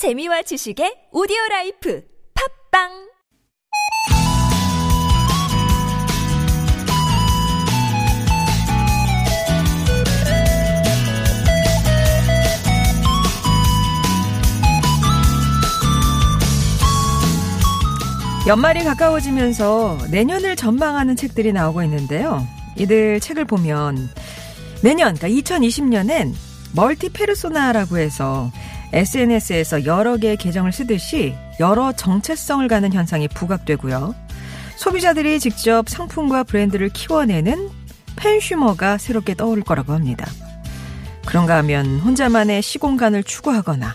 재미와 지식의 오디오 라이프 팝빵 연말이 가까워지면서 내년을 전망하는 책들이 나오고 있는데요. 이들 책을 보면 내년, 그러니까 2020년엔 멀티 페르소나라고 해서 SNS에서 여러 개의 계정을 쓰듯이 여러 정체성을 가는 현상이 부각되고요. 소비자들이 직접 상품과 브랜드를 키워내는 팬슈머가 새롭게 떠오를 거라고 합니다. 그런가 하면 혼자만의 시공간을 추구하거나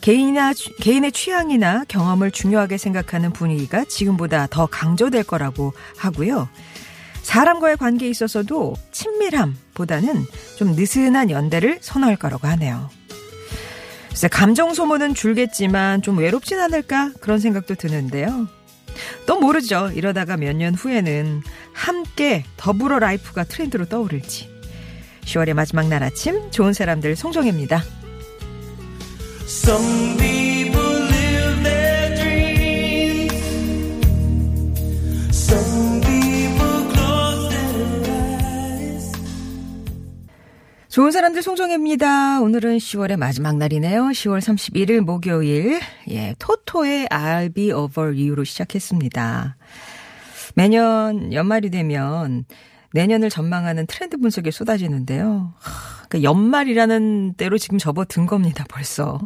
개인이나 개인의 취향이나 경험을 중요하게 생각하는 분위기가 지금보다 더 강조될 거라고 하고요. 사람과의 관계에 있어서도 친밀함보다는 좀 느슨한 연대를 선호할 거라고 하네요. 글쎄, 감정 소모는 줄겠지만 좀 외롭진 않을까 그런 생각도 드는데요. 또 모르죠. 이러다가 몇 년 후에는 함께 더불어 life가 트렌드로 떠오를지. 10월의 마지막 날 아침 좋은 사람들 송정혜입니다. 좋은 사람들 송정혜입니다. 오늘은 10월의 마지막 날이네요. 10월 31일 목요일. 예, 토토의 I'll be over you로 시작했습니다. 매년 연말이 되면 내년을 전망하는 트렌드 분석이 쏟아지는데요. 하, 그 연말이라는 때로 지금 접어든 겁니다, 벌써.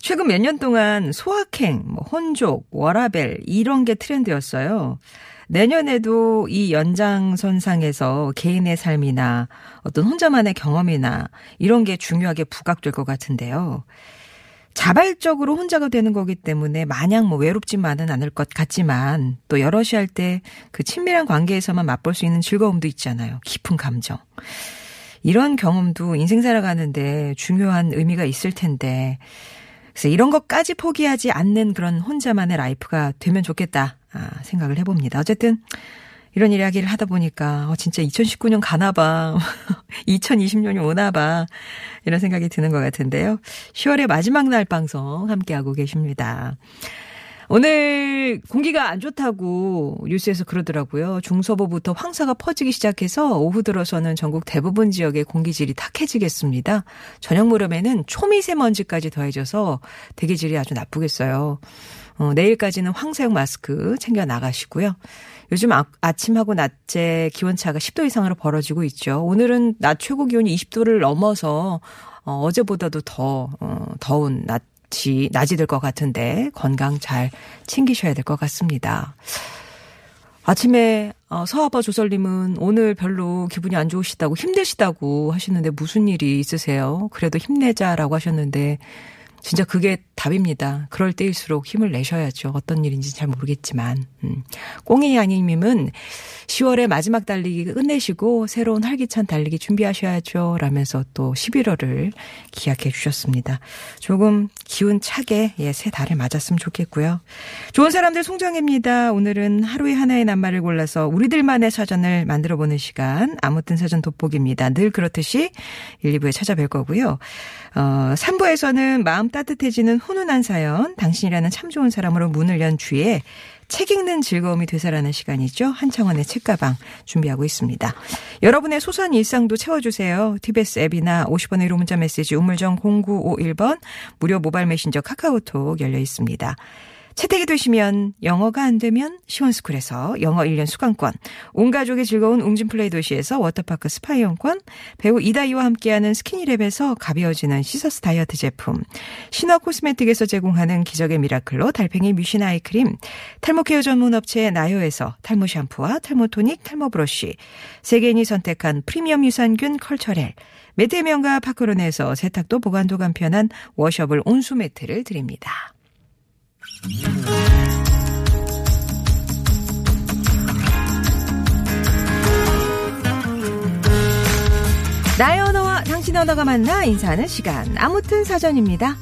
최근 몇 년 동안 소확행, 뭐 혼족, 워라벨 이런 게 트렌드였어요. 내년에도 이 연장선상에서 개인의 삶이나 어떤 혼자만의 경험이나 이런 게 중요하게 부각될 것 같은데요. 자발적으로 혼자가 되는 거기 때문에 마냥 뭐 외롭지만은 않을 것 같지만 또 여럿이 할 때 그 친밀한 관계에서만 맛볼 수 있는 즐거움도 있잖아요. 깊은 감정. 이런 경험도 인생 살아가는데 중요한 의미가 있을 텐데 그래서 이런 것까지 포기하지 않는 그런 혼자만의 life가 되면 좋겠다 아, 생각을 해봅니다. 어쨌든 이런 이야기를 하다 보니까 어, 진짜 2019년 가나봐. 2020년이 오나봐. 이런 생각이 드는 것 같은데요. 10월의 마지막 날 방송 함께 하고 계십니다. 오늘 공기가 안 좋다고 뉴스에서 그러더라고요. 중서부부터 황사가 퍼지기 시작해서 오후 들어서는 전국 대부분 지역의 공기질이 탁해지겠습니다. 저녁 무렵에는 초미세먼지까지 더해져서 대기질이 아주 나쁘겠어요. 어, 내일까지는 황사용 마스크 챙겨 나가시고요. 요즘 아, 아침하고 낮에 기온차가 10도 이상으로 벌어지고 있죠. 오늘은 낮 최고 기온이 20도를 넘어서 어, 어제보다도 더 어, 더운 낮이 낮이 될 것 같은데 건강 잘 챙기셔야 될 것 같습니다. 아침에 어, 서아버 조설님은 오늘 별로 기분이 안 좋으시다고 힘드시다고 하시는데 무슨 일이 있으세요? 그래도 힘내자라고 하셨는데 진짜 그게 답입니다. 그럴 때일수록 힘을 내셔야죠. 어떤 일인지 잘 모르겠지만. 음. 꽁이 아님님은 10월의 마지막 달리기 끝내시고 새로운 활기찬 달리기 준비하셔야죠. 라면서 또 11월을 기약해 주셨습니다. 조금 기운 차게 예, 새 달을 맞았으면 좋겠고요. 좋은 사람들 송정혜입니다. 오늘은 하루에 하나의 낱말을 골라서 우리들만의 사전을 만들어 보는 시간. 아무튼 사전 돋보기입니다. 늘 그렇듯이 1, 2부에 찾아뵐 거고요. 어, 3부에서는 마음 따뜻해지는 훈훈한 사연, 당신이라는 참 좋은 사람으로 문을 연 뒤에 책 읽는 즐거움이 되살아나는 시간이죠. 한창원의 책가방 준비하고 있습니다. 여러분의 소소한 일상도 채워주세요. TBS 앱이나 50원의 1호 문자 메시지 우물정 0951번 무료 모바일 메신저 카카오톡 열려 있습니다. 채택이 되시면 영어가 안 되면 시원스쿨에서 영어 1년 수강권, 온 가족이 즐거운 웅진플레이도시에서 워터파크 스파 이용권, 배우 이다이와 함께하는 스키니랩에서 가벼워지는 시서스 다이어트 제품, 신화 코스메틱에서 제공하는 기적의 미라클로 달팽이 뮤신 아이크림, 탈모 care 전문 업체 나요에서 탈모 샴푸와 탈모 토닉, 탈모 브러쉬, 세계인이 선택한 프리미엄 유산균 컬처렐, 매트의 명가 파크론에서 세탁도 보관도 간편한 washable 온수 매트를 드립니다. 나의 언어와 당신 언어가 만나 인사하는 시간. 아무튼 사전입니다.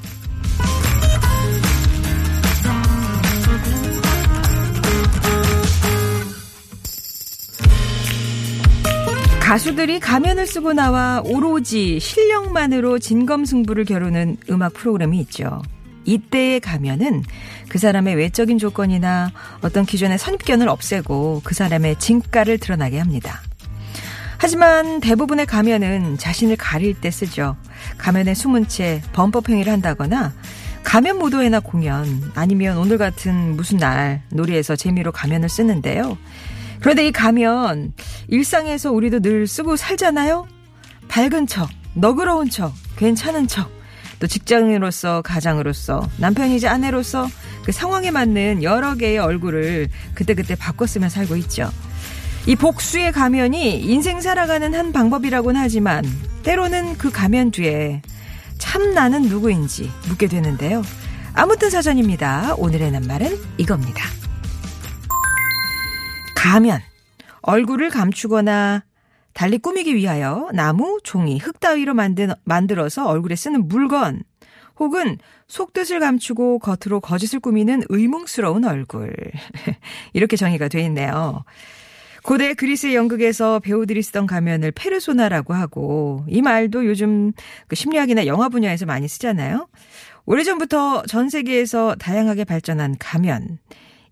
가수들이 가면을 쓰고 나와 오로지 실력만으로 진검승부를 겨루는 음악 프로그램이 있죠. 이때의 가면은 그 사람의 외적인 조건이나 어떤 기존의 선입견을 없애고 그 사람의 진가를 드러나게 합니다. 하지만 대부분의 가면은 자신을 가릴 때 쓰죠. 가면에 숨은 채 범법 행위를 한다거나 가면 무도회나 공연 아니면 오늘 같은 무슨 날 놀이에서 재미로 가면을 쓰는데요. 그런데 이 가면 일상에서 우리도 늘 쓰고 살잖아요. 밝은 척, 너그러운 척, 괜찮은 척, 또 직장인으로서 가장으로서 남편이자 아내로서 그 상황에 맞는 여러 개의 얼굴을 그때그때 바꿔 쓰며 살고 있죠. 이 복수의 가면이 인생 살아가는 한 방법이라고는 하지만 때로는 그 가면 뒤에 참 나는 누구인지 묻게 되는데요. 아무튼 사전입니다. 오늘의 낱말은 이겁니다. 가면. 얼굴을 감추거나 달리 꾸미기 위하여 나무, 종이, 흙 따위로 만든, 만들어서 얼굴에 쓰는 물건. 혹은 속뜻을 감추고 겉으로 거짓을 꾸미는 의문스러운 얼굴. 이렇게 정의가 돼 있네요. 고대 그리스 연극에서 배우들이 쓰던 가면을 페르소나라고 하고 이 말도 요즘 그 심리학이나 영화 분야에서 많이 쓰잖아요. 오래전부터 전 세계에서 다양하게 발전한 가면,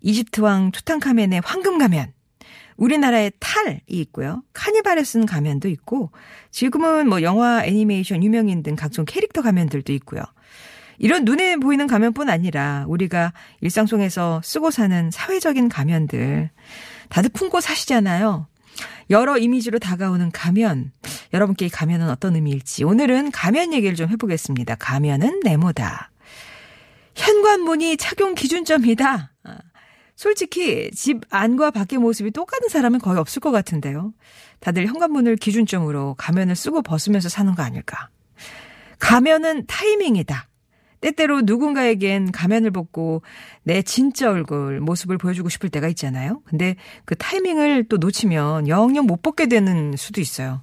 이집트 왕 투탕카멘의 황금 가면, 우리나라의 탈이 있고요. 카니발에 쓴 가면도 있고 지금은 뭐 영화, 애니메이션, 유명인 등 각종 캐릭터 가면들도 있고요. 이런 눈에 보이는 가면뿐 아니라 우리가 일상 속에서 쓰고 사는 사회적인 가면들 다들 품고 사시잖아요. 여러 이미지로 다가오는 가면. 여러분께 이 가면은 어떤 의미일지 오늘은 가면 얘기를 좀 해보겠습니다. 가면은 네모다. 현관문이 착용 기준점이다. 아, 솔직히 집 안과 밖의 모습이 똑같은 사람은 거의 없을 것 같은데요. 다들 현관문을 기준점으로 가면을 쓰고 벗으면서 사는 거 아닐까. 가면은 타이밍이다. 때때로 누군가에겐 가면을 벗고 내 진짜 얼굴, 모습을 보여주고 싶을 때가 있잖아요. 근데 그 타이밍을 또 놓치면 영영 못 벗게 되는 수도 있어요.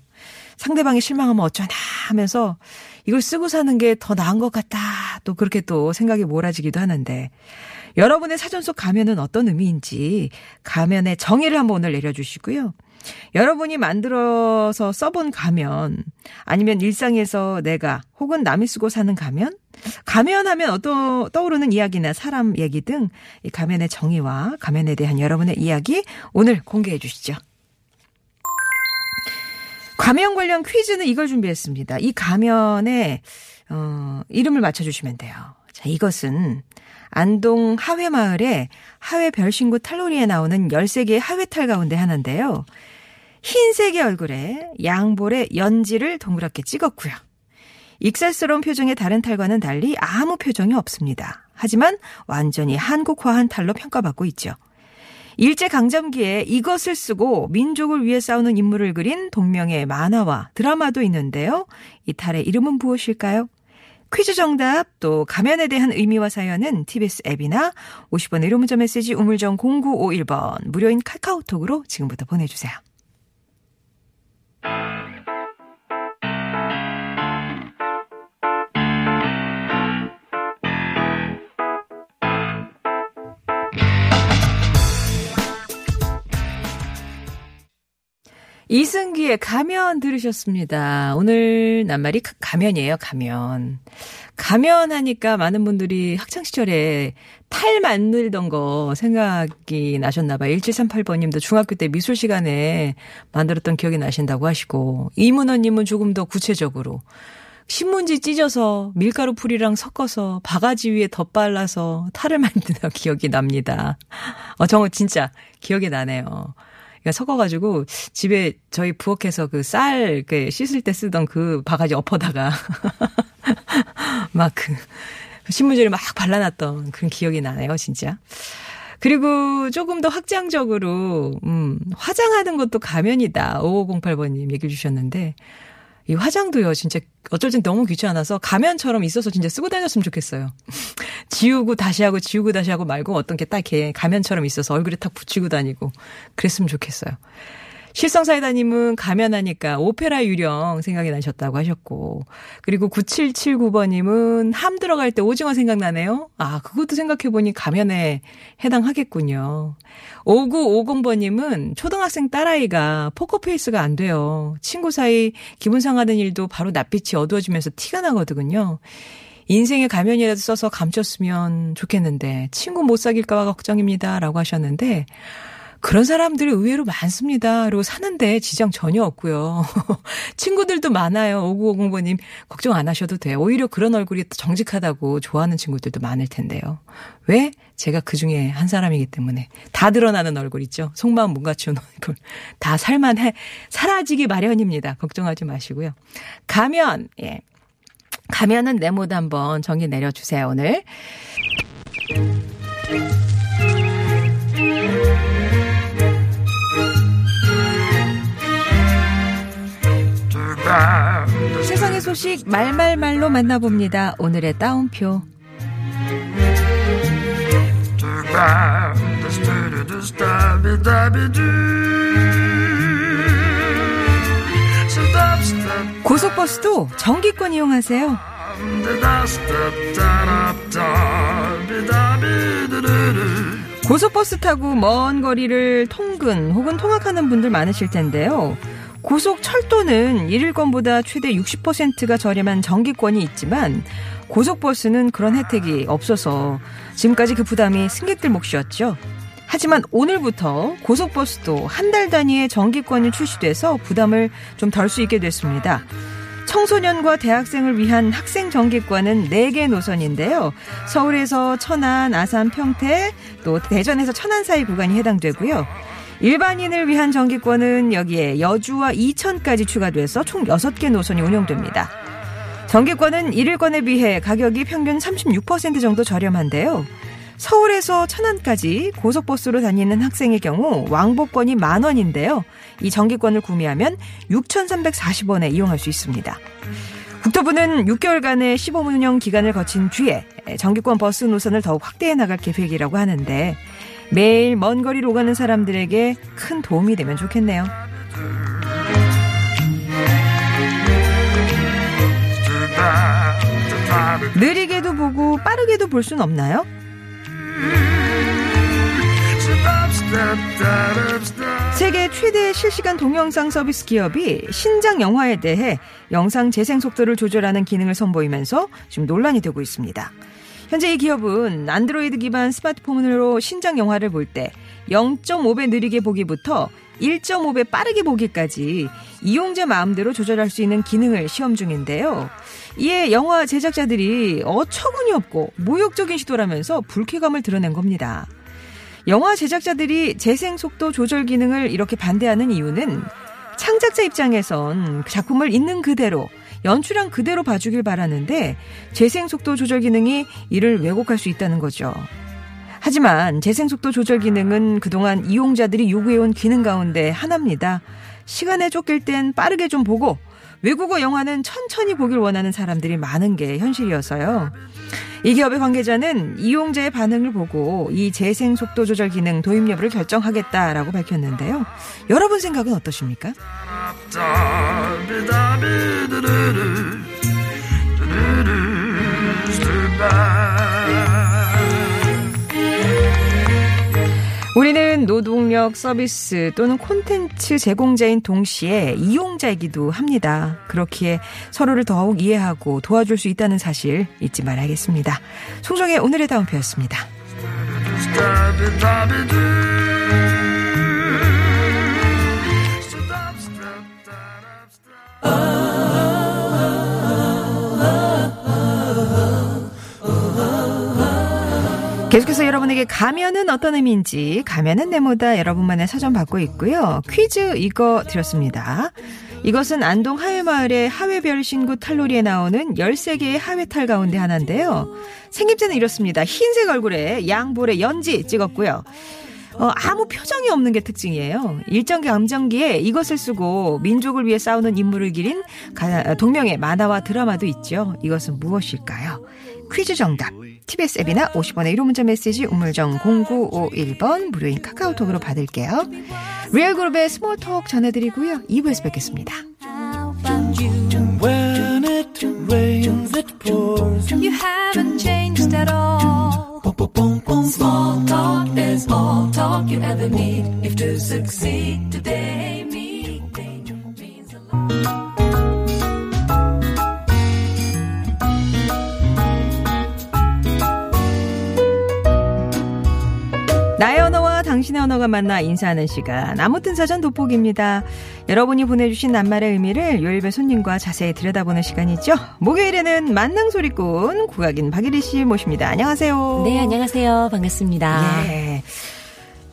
상대방이 실망하면 어쩌나 하면서 이걸 쓰고 사는 게 더 나은 것 같다. 또 그렇게 또 생각이 몰아지기도 하는데 여러분의 사전 속 가면은 어떤 의미인지 가면의 정의를 한번 오늘 내려주시고요. 여러분이 만들어서 써본 가면 아니면 일상에서 내가 혹은 남이 쓰고 사는 가면 가면하면 어떤 떠오르는 이야기나 사람 얘기 등 이 가면의 정의와 가면에 대한 여러분의 이야기 오늘 공개해 주시죠. 가면 관련 퀴즈는 이걸 준비했습니다. 이 가면에 어, 이름을 맞춰주시면 돼요. 자, 이것은 안동 하회마을의 하회 별신구 탈놀이에 나오는 13개의 하회탈 가운데 하나인데요. 흰색의 얼굴에 양볼에 연지를 동그랗게 찍었고요. 익살스러운 표정의 다른 탈과는 달리 아무 표정이 없습니다. 하지만 완전히 한국화한 탈로 평가받고 있죠. 일제강점기에 이것을 쓰고 민족을 위해 싸우는 인물을 그린 동명의 만화와 드라마도 있는데요. 이 탈의 이름은 무엇일까요? 퀴즈 정답 또 가면에 대한 의미와 사연은 TBS 앱이나 50번 의료 문자 메시지 우물정 0951번 무료인 카카오톡으로 지금부터 보내주세요. 이승기의 가면 들으셨습니다. 오늘 낱말이 가- 가면이에요, 가면. 가면 하니까 많은 분들이 학창시절에 탈 만들던 거 생각이 나셨나봐요. 1738번님도 중학교 때 미술 시간에 만들었던 기억이 나신다고 하시고, 이문호님은 조금 더 구체적으로. 신문지 찢어서 밀가루 풀이랑 섞어서 바가지 위에 덧발라서 탈을 만드는 기억이 납니다. 어, 정말 진짜 기억이 나네요. 그러니까 섞어가지고 집에 저희 부엌에서 그 쌀 그 씻을 때 쓰던 그 바가지 엎어다가 막 그 신문지를 막 발라놨던 그런 기억이 나네요, 진짜. 그리고 조금 더 확장적으로 음, 화장하는 것도 가면이다. 5508번님 얘기해 주셨는데 이 화장도요, 진짜 어쩔 땐 너무 귀찮아서 가면처럼 있어서 진짜 쓰고 다녔으면 좋겠어요. 지우고 다시 하고 지우고 다시 하고 말고 어떤 게 딱 이렇게 가면처럼 있어서 얼굴에 탁 붙이고 다니고 그랬으면 좋겠어요. 실성사이다님은 가면하니까 오페라 유령 생각이 나셨다고 하셨고, 그리고 9779번님은 함 들어갈 때 오징어 생각나네요? 아, 그것도 생각해보니 가면에 해당하겠군요. 5950번님은 초등학생 딸아이가 포커페이스가 안 돼요. 친구 사이 기분 상하는 일도 바로 낯빛이 어두워지면서 티가 나거든요. 인생의 가면이라도 써서 감췄으면 좋겠는데 친구 못 사귈까봐 걱정입니다라고 하셨는데 그런 사람들이 의외로 많습니다. 그리고 사는데 지장 전혀 없고요. 친구들도 많아요. 5950번님 걱정 안 하셔도 돼요. 오히려 그런 얼굴이 또 정직하다고 좋아하는 친구들도 많을 텐데요. 왜? 제가 그 중에 한 사람이기 때문에 다 드러나는 얼굴 있죠. 속마음 못 갖춘 얼굴. 다 살만해. 사라지기 마련입니다. 걱정하지 마시고요. 가면, 예. 가면은 내 모드 한번 정리 내려주세요, 오늘. 세상의 소식 말말말로 만나봅니다. 오늘의 따옴표. 고속버스도 정기권 이용하세요. 고속버스 타고 먼 거리를 통근 혹은 통학하는 분들 많으실 텐데요. 고속철도는 1일권보다 최대 60%가 저렴한 정기권이 있지만 고속버스는 그런 혜택이 없어서 지금까지 그 부담이 승객들 몫이었죠. 하지만 오늘부터 고속버스도 한 달 단위의 정기권이 출시돼서 부담을 좀 덜 수 있게 됐습니다. 청소년과 대학생을 위한 학생 정기권은 4개 노선인데요. 서울에서 천안, 아산, 평택, 또 대전에서 천안 사이 구간이 해당되고요. 일반인을 위한 정기권은 여기에 여주와 이천까지 추가돼서 총 6개 노선이 운영됩니다. 정기권은 1일권에 비해 가격이 평균 36% 정도 저렴한데요. 서울에서 천안까지 고속버스로 다니는 학생의 경우 왕복권이 만 원인데요. 이 정기권을 구매하면 6,340원에 이용할 수 있습니다. 국토부는 6개월간의 시범 운영 기간을 거친 뒤에 정기권 버스 노선을 더욱 확대해 나갈 계획이라고 하는데 매일 먼 거리로 오가는 사람들에게 큰 도움이 되면 좋겠네요. 느리게도 보고 빠르게도 볼 순 없나요? 세계 최대 실시간 동영상 서비스 기업이 신작 영화에 대해 영상 재생 속도를 조절하는 기능을 선보이면서 지금 논란이 되고 있습니다. 현재 이 기업은 안드로이드 기반 스마트폰으로 신작 영화를 볼 때 0.5배 느리게 보기부터 1.5배 빠르게 보기까지 이용자 마음대로 조절할 수 있는 기능을 시험 중인데요. 이에 영화 제작자들이 어처구니 없고 모욕적인 시도라면서 불쾌감을 드러낸 겁니다. 영화 제작자들이 재생 속도 조절 기능을 이렇게 반대하는 이유는 창작자 입장에선 작품을 있는 그대로 연출한 그대로 봐주길 바라는데 재생 속도 조절 기능이 이를 왜곡할 수 있다는 거죠. 하지만 재생 속도 조절 기능은 그동안 이용자들이 요구해온 기능 가운데 하나입니다. 시간에 쫓길 땐 빠르게 좀 보고 외국어 영화는 천천히 보길 원하는 사람들이 많은 게 현실이어서요. 이 기업의 관계자는 이용자의 반응을 보고 이 재생 속도 조절 기능 도입 여부를 결정하겠다라고 밝혔는데요. 여러분 생각은 어떠십니까? 우리는 노동력 서비스 또는 콘텐츠 제공자인 동시에 이용자이기도 합니다. 그렇기에 서로를 더욱 이해하고 도와줄 수 있다는 사실 잊지 말아야겠습니다. 송정의 오늘의 다운표였습니다. 계속해서 여러분에게 가면은 어떤 의미인지 가면은 네모다 여러분만의 사전 받고 있고요. 퀴즈 이거 드렸습니다. 이것은 안동 하회마을의 하회별 신구 탈놀이에 나오는 13개의 하회탈 가운데 하나인데요. 생김새는 이렇습니다. 흰색 얼굴에 양볼에 연지 찍었고요. 어, 아무 표정이 없는 게 특징이에요. 일정 감정기에 이것을 쓰고 민족을 위해 싸우는 인물을 기린 가- 동명의 만화와 드라마도 있죠. 이것은 무엇일까요? 퀴즈 정답. TBS 앱이나 50원의 1호 문자 메시지 우물정 0951번 무료인 카카오톡으로 받을게요. 리얼그룹의 스몰톡 전해드리고요. 2부에서 뵙겠습니다. Small talk is all talk you ever need. If to succeed today, 나의 언어와 당신의 언어가 만나 인사하는 시간 아무튼 사전 돋보기입니다. 여러분이 보내주신 낱말의 의미를 요일배 손님과 자세히 들여다보는 시간이죠. 목요일에는 만능 소리꾼 국악인 박예리 씨 모십니다. 안녕하세요. 네, 안녕하세요. 반갑습니다. 예.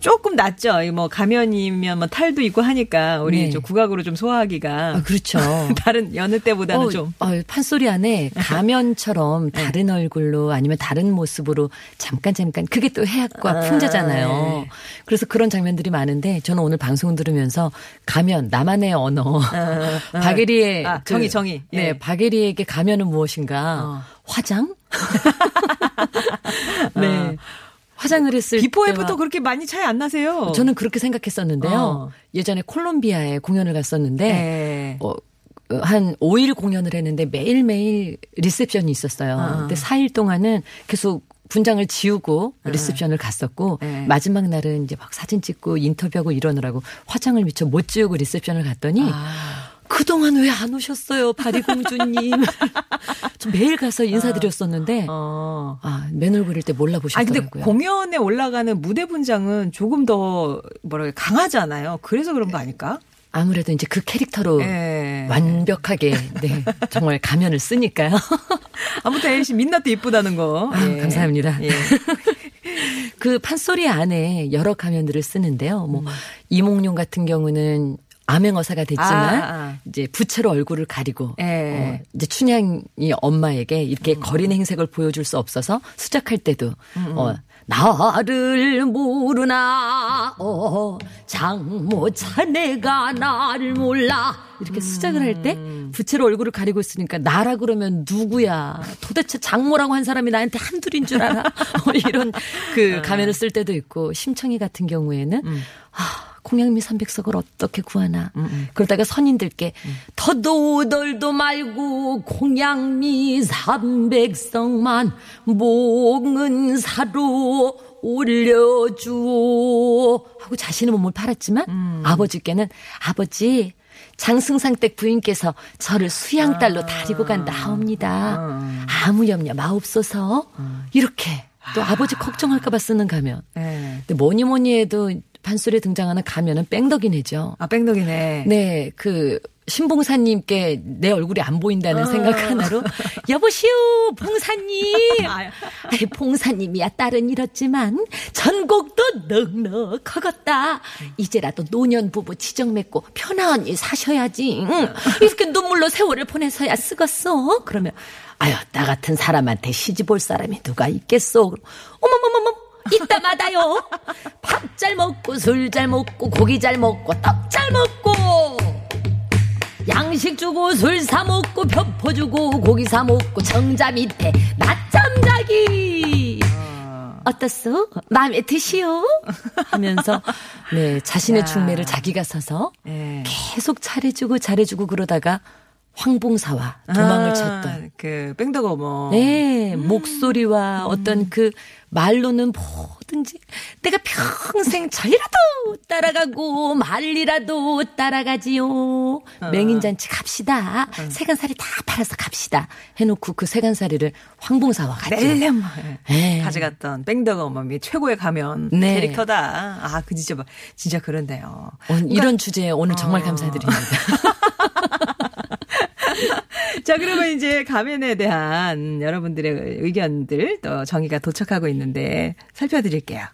조금 낫죠. 이뭐 가면이면 뭐 탈도 있고 하니까 우리 네. 좀 국악으로 좀 소화하기가 아, 그렇죠. 다른 여느 때보다는 어, 좀 어, 판소리 안에 가면처럼 네. 다른 얼굴로 아니면 다른 모습으로 잠깐 잠깐 그게 또 해학과 아, 풍자잖아요. 네. 그래서 그런 장면들이 많은데 저는 오늘 방송 들으면서 가면 나만의 언어 박예리의 아, 정의, 정의. 예. 네 박예리에게 가면은 무엇인가 어. 화장 네 화장을 했을 before after 그렇게 많이 차이 안 나세요? 저는 그렇게 생각했었는데요. 어. 예전에 콜롬비아에 공연을 갔었는데 네. 어, 한 5일 공연을 했는데 매일매일 리셉션이 있었어요. 아. 근데 4일 동안은 계속 분장을 지우고 리셉션을 갔었고 네. 마지막 날은 이제 막 사진 찍고 인터뷰하고 이러느라고 화장을 미처 못 지우고 리셉션을 갔더니 아. 그동안 왜 안 오셨어요, 바리공주님. 저 매일 가서 인사드렸었는데 어. 아, 맨 얼굴일 때 몰라보셨더라고요. 근데 공연에 올라가는 무대 분장은 조금 더 뭐라 그래 강하잖아요. 그래서 그런 거 아닐까? 아무래도 이제 그 캐릭터로 예. 완벽하게 네 정말 가면을 쓰니까요. 아무튼 엘씨 민낯도 이쁘다는 거. 아, 감사합니다. 예. 그 판소리 안에 여러 가면들을 쓰는데요. 음. 뭐 이몽룡 같은 경우는 암행어사가 됐지만 아, 아. 이제 부채로 얼굴을 가리고 예. 어, 이제 춘향이 엄마에게 음. 이렇게 거린 행색을 보여줄 수 없어서 수작할 때도 어 나를 모르나 어 장모 자네가 나를 몰라 이렇게 수작을 할때 음. 부채로 얼굴을 가리고 있으니까 나라 그러면 누구야 도대체 장모라고 한 사람이 나한테 한둘인 줄 알아 어, 이런 아. 그 가면을 쓸 때도 있고 심청이 같은 경우에는 음. 아 공양미 삼백석을 어떻게 구하나 그러다가 선인들께 더도덜도 말고 공양미 삼백석만 몽은 사로 올려주오 하고 자신의 몸을 팔았지만 음. 아버지께는 아버지 장승상댁 부인께서 저를 수양딸로 다리고 간다옵니다. 아무 염려 마옵소서. 이렇게 또 아 버지 걱정할까봐 쓰는 가면. 예. 근데 뭐니 뭐니 해도 판소리에 등장하는 가면은 뺑덕이네죠. 아 뺑덕이네. 네, 그 신봉사님께 내 얼굴이 안 보인다는 생각 하나로 여보시오 봉사님. 아이, 봉사님이야 딸은 잃었지만 전곡도 넉넉하겠다. 이제라도 노년 부부 지정 맺고 편안히 사셔야지. 응. 이렇게 눈물로 세월을 보내서야 쓰겠어? 그러면 아유 나 같은 사람한테 시집 올 사람이 누가 있겠소 어머머머머 이따 마다요 밥 잘 먹고 술 잘 먹고 고기 잘 먹고 떡 잘 먹고 양식 주고 술 사 먹고 벼포 주고 고기 사 먹고 정자 밑에 낮잠 자기 어떻소? 마음에 드시오? 하면서 네 자신의 야. 중매를 자기가 서서 예. 계속 잘해주고 잘해주고 그러다가 황봉사와 도망을 아, 쳤던 그 뺑덕 어머. 네, 목소리와 어떤 그 말로는 뭐든지 내가 평생 절이라도 따라가고 만 리라도 따라가지요. 맹인잔치 갑시다. 세간살이 다 팔아서 갑시다. 해놓고 그 세간살이를 황봉사와 같이. 낼렘 네. 가져갔던 뺑덕 어머니 최고의 가면 네. 캐릭터다. 아, 그 진짜 막- 진짜 그런데요. 오늘 이런 주제에 오늘 정말 어. 감사드립니다. 자, 그러면 이제 가면에 대한 여러분들의 의견들 또 정의가 도착하고 있는데 살펴드릴게요.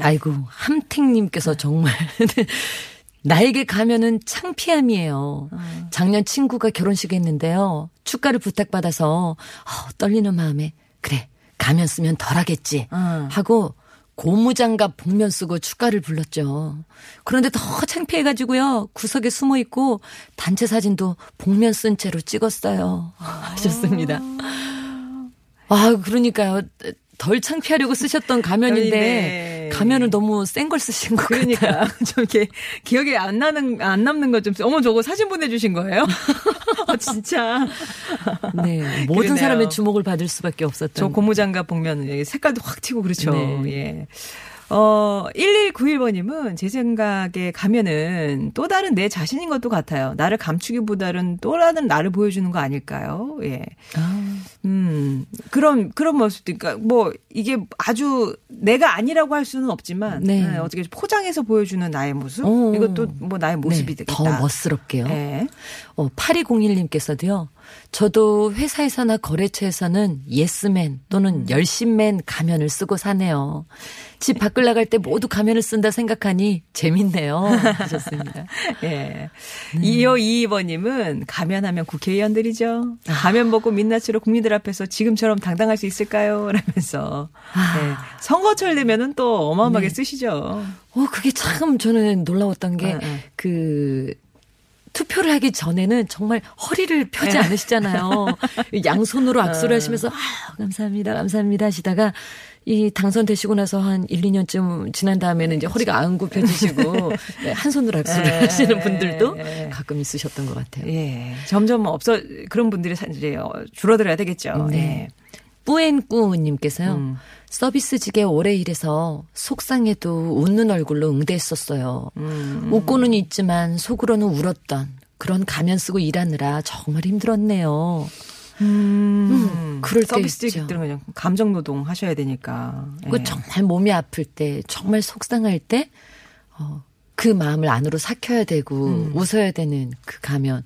아이고, 함택님께서 정말. 나에게 가면은 창피함이에요. 작년 친구가 결혼식 했는데요. 축가를 부탁받아서, 어, 떨리는 마음에, 그래, 가면 쓰면 덜 하겠지. 음. 하고, 고무장갑 복면 쓰고 축가를 불렀죠. 그런데 더 창피해가지고요. 구석에 숨어 있고, 단체 사진도 복면 쓴 채로 찍었어요. 하셨습니다. 아, 그러니까요. 덜 창피하려고 쓰셨던 가면인데 네. 가면을 너무 센 걸 쓰신 것 같아요. 그러니까 좀 이렇게 기억에 안 나는 안 남는 것 좀 어머 저거 사진 보내주신 거예요? 어, 진짜 네, 모든 그러네요. 사람의 주목을 받을 수밖에 없었던. 저 고무장갑 보면 색깔도 확 튀고 그렇죠. 네. 예. 어, 1191번님은 제 생각에 가면은 또 다른 내 자신인 것도 같아요. 나를 감추기보다는 또 다른 나를 보여주는 거 아닐까요? 예. 음, 그런, 그런 모습도, 그러니까 뭐, 이게 아주 내가 아니라고 할 수는 없지만, 네. 네, 어떻게 포장해서 보여주는 나의 모습? 오. 이것도 뭐 나의 모습이 네, 되겠다. 더 멋스럽게요. 네. 어, 8201님께서도요. 저도 회사에서나 거래처에서는 예스맨 또는 열심맨 가면을 쓰고 사네요. 집 밖을 나갈 때 모두 가면을 쓴다 생각하니 재밌네요. 하셨습니다. 예. 음. 2522번님은 가면하면 국회의원들이죠. 가면 벗고 민낯으로 국민들 앞에서 지금처럼 당당할 수 있을까요? 라면서. 네. 선거철 되면은 또 어마어마하게 아. 네. 쓰시죠. 어, 그게 참 저는 놀라웠던 게, 응, 응. 그, 투표를 하기 전에는 정말 허리를 펴지 네. 않으시잖아요. 양손으로 악수를 하시면서, 아, 감사합니다, 감사합니다 하시다가, 이 당선되시고 나서 한 1, 2년쯤 지난 다음에는 이제 허리가 안 굽혀지시고, 네, 한 손으로 악수를 네. 하시는 분들도 네. 가끔 있으셨던 것 같아요. 예. 점점 없어, 그런 분들이 사- 이제 어, 줄어들어야 되겠죠. 네. 예. 뿌엔꾸님께서요. 음. 서비스직에 오래 일해서 속상해도 웃는 얼굴로 응대했었어요. 음. 웃고는 있지만 속으로는 울었던 그런 가면 쓰고 일하느라 정말 힘들었네요. 음. 그럴 때 서비스직 들은 있죠. 그냥 감정 노동 하셔야 되니까. 예. 그 정말 몸이 아플 때, 정말 속상할 때, 어, 그 마음을 안으로 삭혀야 되고 웃어야 되는 그 가면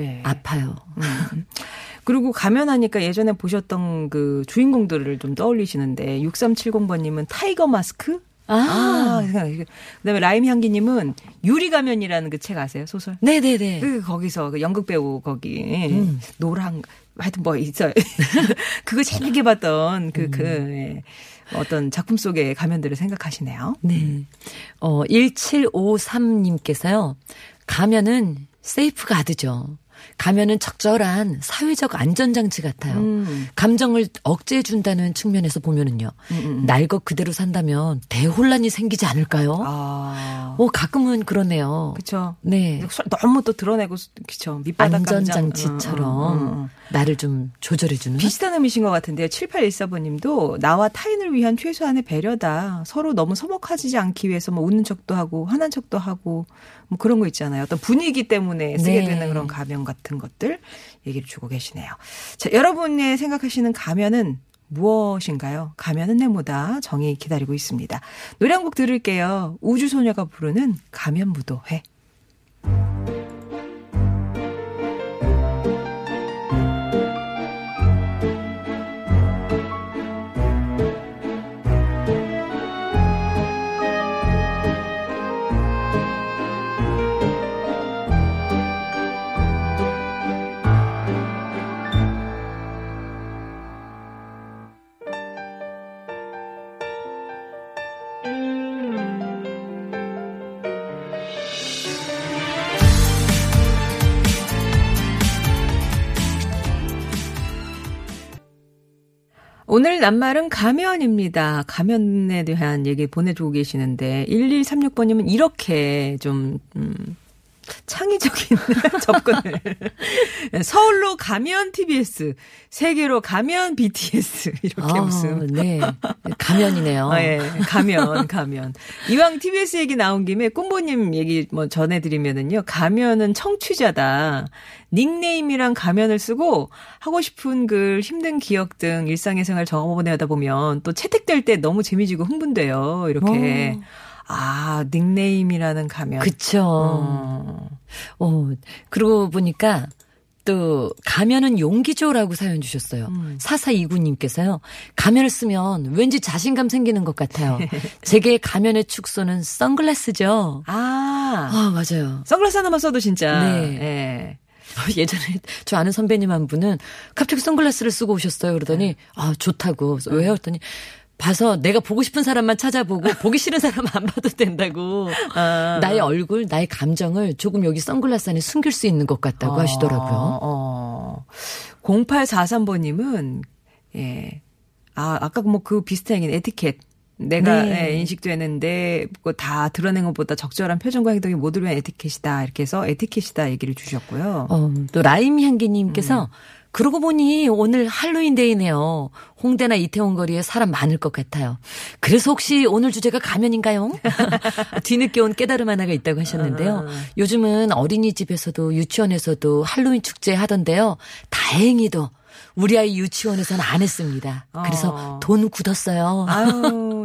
예. 아파요. 그리고 가면하니까 예전에 보셨던 그 주인공들을 좀 떠올리시는데 6370번님은 Tiger Mask? 아. 생각나요. 그다음에 라임 향기님은 유리 가면이라는 그 책 아세요 소설? 네네네. 그 거기서 그 연극 배우 거기 음. 노랑 하여튼 뭐 있어요. 그거 재밌게 봤던 그그 예. 어떤 작품 속의 가면들을 생각하시네요. 네. 어, 1753님께서요. 가면은 세이프 가드죠. 가면은 적절한 사회적 안전장치 같아요. 음. 감정을 억제해 준다는 측면에서 보면은요. 날것 그대로 산다면 대혼란이 생기지 않을까요? 아, 어, 가끔은 그러네요. 그렇죠. 네. 너무 또 드러내고 그쵸 밑바닥. 안전장치처럼 어. 나를 좀 조절해 주는. 비슷한 의미신 것 같은데요. 7814번 님도 나와 타인을 위한 최소한의 배려다. 서로 너무 서먹하지 않기 위해서 뭐 웃는 척도 하고 화난 척도 하고 뭐 그런 거 있잖아요. 어떤 분위기 때문에 쓰게 네. 되는 그런 가면 같은 것들 얘기를 주고 계시네요. 자, 여러분의 생각하시는 가면은 무엇인가요? 가면은 네모다 정의 기다리고 있습니다. 노래 한 곡 들을게요. 우주소녀가 부르는 가면 무도회. 오늘 낱말은 가면입니다. 가면에 대한 얘기 보내주고 계시는데 1136번님은 이렇게 좀 음, 창의적인 접근을 서울로 가면 TBS, 세계로 가면 BTS 이렇게 아, 무슨 네. 가면이네요. 아, 예. 가면, 가면. 이왕 TBS 얘기 나온 김에 꿈보님 얘기 뭐 전해드리면은요. 가면은 청취자다. 닉네임이랑 가면을 쓰고 하고 싶은 글, 힘든 기억 등 일상의 생활 적어보내다 보면 또 채택될 때 너무 재미지고 흥분돼요. 이렇게. 아, 닉네임이라는 가면. 그쵸. 어. 어, 그러고 보니까 또 가면은 용기죠라고 사연 주셨어요. 음. 4429님께서요. 가면을 쓰면 왠지 자신감 생기는 것 같아요. 제게 가면의 축소는 선글라스죠. 아. 아, 맞아요. 선글라스 하나만 써도 진짜. 네. 예. 예전에 저 아는 선배님 한 분은 갑자기 선글라스를 쓰고 오셨어요. 그러더니 아 좋다고 왜요? 했더니 봐서 내가 보고 싶은 사람만 찾아보고 보기 싫은 사람 안 봐도 된다고 아. 나의 얼굴, 나의 감정을 조금 여기 선글라스 안에 숨길 수 있는 것 같다고 하시더라고요. 어, 0843번님은, 예. 아, 아까 뭐 그 비슷한 에티켓. 내가 네. 예, 인식되는데 그거 다 드러낸 것보다 적절한 표정과 행동이 모두를 위한 에티켓이다. 이렇게 해서 에티켓이다 얘기를 주셨고요. 어, 또 라임 향기님께서 그러고 보니 오늘 할로윈데이네요. 홍대나 이태원 거리에 사람 많을 것 같아요. 그래서 혹시 오늘 주제가 가면인가요? 뒤늦게 온 깨달음 하나가 있다고 하셨는데요. 요즘은 어린이집에서도 유치원에서도 할로윈 축제 하던데요. 다행히도 우리 아이 유치원에서는 안 했습니다. 그래서 어. 돈 굳었어요. 아유,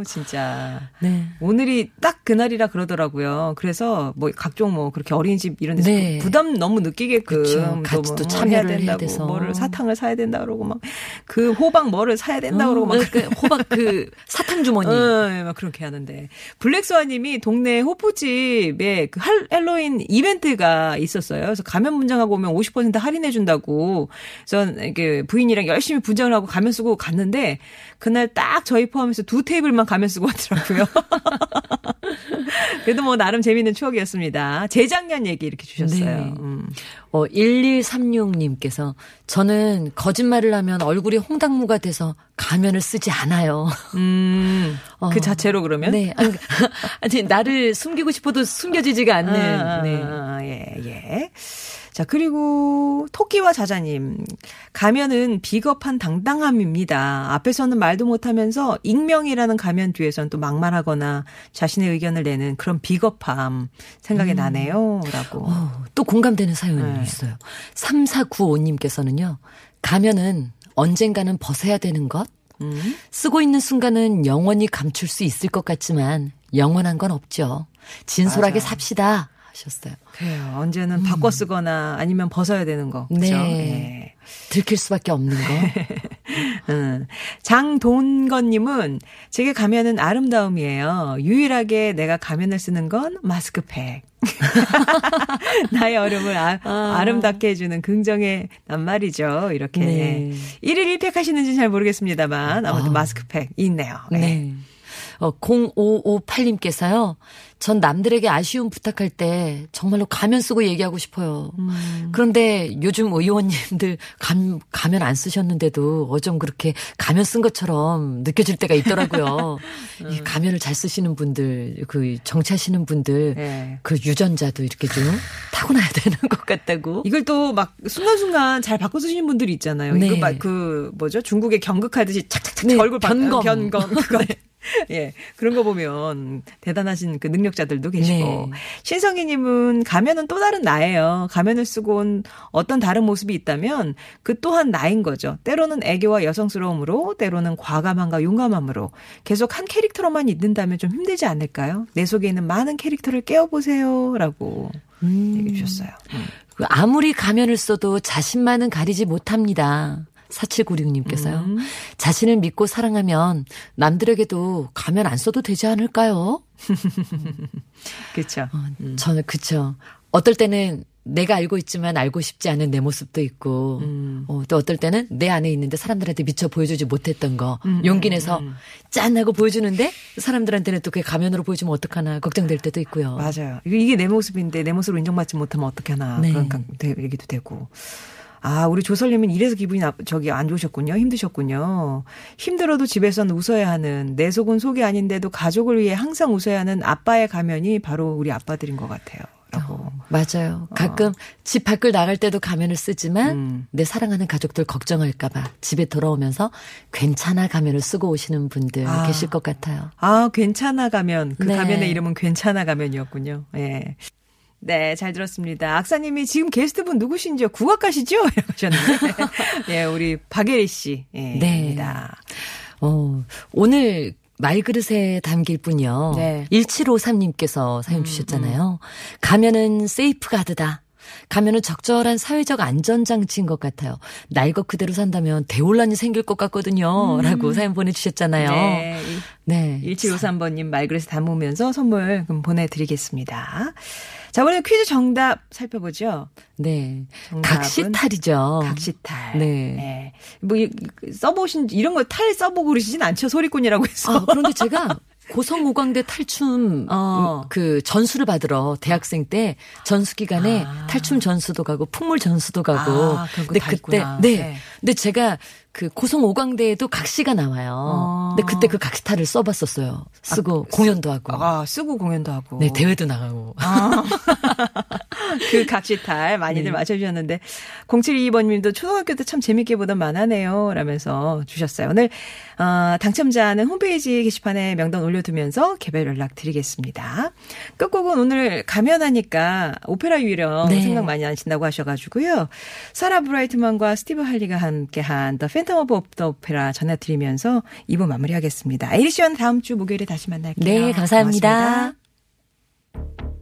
진짜. 네. 오늘이 딱 그날이라 그러더라고요. 그래서 뭐 각종 뭐 그렇게 어린이집 이런 데서 네. 부담 너무 느끼게끔 그쵸. 같이 뭐또뭐 참여를 해야 된다고 돼서. 뭐를 사탕을 사야 된다 그러고 막 그 호박 뭐를 사야 된다 그러고 막 그 호박 그 사탕 주머니. 어, 막 그렇게 하는데 블랙스와 님이 동네 호프집에 그 할- 할로윈 이벤트가 있었어요. 그래서 가면 분장하고 오면 50% 할인해 준다고. 전 이게 부인이랑 열심히 분장을 하고 가면 쓰고 갔는데 그날 딱 저희 포함해서 두 테이블만 가면 쓰고 왔더라고요. 그래도 뭐 나름 재밌는 추억이었습니다. 재작년 얘기 이렇게 주셨어요. 네. 음. 어, 1136님께서 저는 거짓말을 하면 얼굴이 홍당무가 돼서 가면을 쓰지 않아요. 음, 어. 그 자체로 그러면? 네. 아니, 아니, 나를 숨기고 싶어도 숨겨지지가 않는. 아, 네. 아, 예, 예. 자, 그리고 토끼와 자자님. 가면은 비겁한 당당함입니다. 앞에서는 말도 못하면서 익명이라는 가면 뒤에서는 또 막말하거나 자신의 의견을 내는 그런 비겁함 생각이 나네요. 라고. 어, 또 공감되는 사연이 네. 있어요. 3495님께서는요. 가면은 언젠가는 벗어야 되는 것? 음. 쓰고 있는 순간은 영원히 감출 수 있을 것 같지만 영원한 건 없죠. 진솔하게 맞아요. 삽시다 하셨어요. 그래요. 언제는 바꿔 쓰거나 아니면 벗어야 되는 거. 그죠? 음. 네. 들킬 수밖에 없는 거. 음. 장돈건님은 제게 가면은 아름다움이에요. 유일하게 내가 가면을 쓰는 건 마스크팩. 나의 얼음을 아, 름답게 해주는 긍정의 낱말이죠. 이렇게. 네. 일일 1팩 하시는지 잘 모르겠습니다만 아무튼 아. 마스크팩 있네요. 네. 네. 어, 0558님께서요. 전 남들에게 아쉬움 부탁할 때 정말로 가면 쓰고 얘기하고 싶어요. 음. 그런데 요즘 의원님들 감, 가면 안 쓰셨는데도 어쩜 그렇게 가면 쓴 것처럼 느껴질 때가 있더라고요. 음. 이 가면을 잘 쓰시는 분들, 그 정치하시는 분들, 네. 그 유전자도 이렇게 좀 타고나야 되는 것 같다고. 이걸 또 막 순간순간 잘 바꿔 쓰시는 분들이 있잖아요. 네. 이거 막 그 뭐죠? 중국의 경극하듯이 착착착 네, 얼굴 바- 변검. 변검 그거. 예. 그런 거 보면 대단하신 그 능력자들도 계시고. 네. 신성희 님은 가면은 또 다른 나예요. 가면을 쓰고 온 어떤 다른 모습이 있다면 그 또한 나인 거죠. 때로는 애교와 여성스러움으로, 때로는 과감함과 용감함으로 계속 한 캐릭터로만 있는다면 좀 힘들지 않을까요? 내 속에 있는 많은 캐릭터를 깨워보세요라고 얘기해 주셨어요. 음. 그 아무리 가면을 써도 자신만은 가리지 못합니다. 4796님께서요. 음. 자신을 믿고 사랑하면 남들에게도 가면 안 써도 되지 않을까요? 그렇죠. 어, 저는 그쵸. 어떨 때는 내가 알고 있지만 알고 싶지 않은 내 모습도 있고, 음. 어, 또 어떨 때는 내 안에 있는데 사람들한테 미처 보여주지 못했던 거, 음, 용기 내서 짠 하고 보여주는데 사람들한테는 또 그게 가면으로 보여주면 어떡하나 걱정될 때도 있고요. 맞아요. 이게- 내 모습인데 내 모습으로 인정받지 못하면 어떡하나 네. 그런 얘기도 되고. 아, 우리 조설님은 이래서 기분이 나, 저기 안 좋으셨군요. 힘드셨군요. 힘들어도 집에선 웃어야 하는 내 속은 속이 아닌데도 가족을 위해 항상 웃어야 하는 아빠의 가면이 바로 우리 아빠들인 것 같아요. 라고. 맞아요. 가끔 집 밖을 나갈 때도 가면을 쓰지만 음. 내 사랑하는 가족들 걱정할까봐 집에 돌아오면서 괜찮아 가면을 쓰고 오시는 분들 아. 계실 것 같아요. 아, 괜찮아 가면. 그 네. 가면의 이름은 괜찮아 가면이었군요. 예. 네, 잘 들었습니다. 악사님이 지금 게스트분 누구신지요? 국악가시죠? 이라고 하셨는데. 예, 우리 박예리 씨. 예, 네. 입니다. 어, 오늘 말그릇에 담길 분이요. 네. 1753님께서 사연 주셨잖아요. 가면은 세이프 가드다. 가면은 적절한 사회적 안전장치인 것 같아요. 날 것 그대로 산다면 대혼란이 생길 것 같거든요. 라고 사연 보내주셨잖아요. 네. 네. 1753번님 말그릇에 담으면서 선물 그럼 보내드리겠습니다. 자, 오늘 퀴즈 정답 살펴보죠. 네. 각시탈이죠. 각시탈. 네. 뭐, 이- 써보신, 이런 거 탈 써보고 그러시진 않죠? 소리꾼이라고 해서. 아, 그런데 제가 고성오광대 탈춤 어. 음, 그 전수를 받으러 대학생 때 전수 기간에 아. 탈춤 전수도 가고 풍물 전수도 가고. 아, 거다 있구나. 네. 네. 근데 제가 그 고성 오광대에도 각시가 나와요. 어. 근데 그때 그 각시탈을 써봤었어요. 쓰고 공연도 하고. 아, 쓰고 공연도 하고. 네, 대회도 나가고. 아. 그 각시탈 많이들 맞춰주셨는데 0722번님도 초등학교 때 참 재밌게 보던 만화네요. 라면서 주셨어요. 오늘 어, 당첨자는 홈페이지 게시판에 명단 올려두면서 개별 연락 드리겠습니다. 끝곡은 오늘 가면하니까 오페라 유령 네. 생각 많이 나신다고 하셔가지고요. 사라 브라이트만과 스티브 할리가 함께한 The Phantom of the Opera 전해드리면서 2부 마무리하겠습니다. 예리 씨는 다음 주 목요일에 다시 만날게요. 네, 감사합니다. 고맙습니다.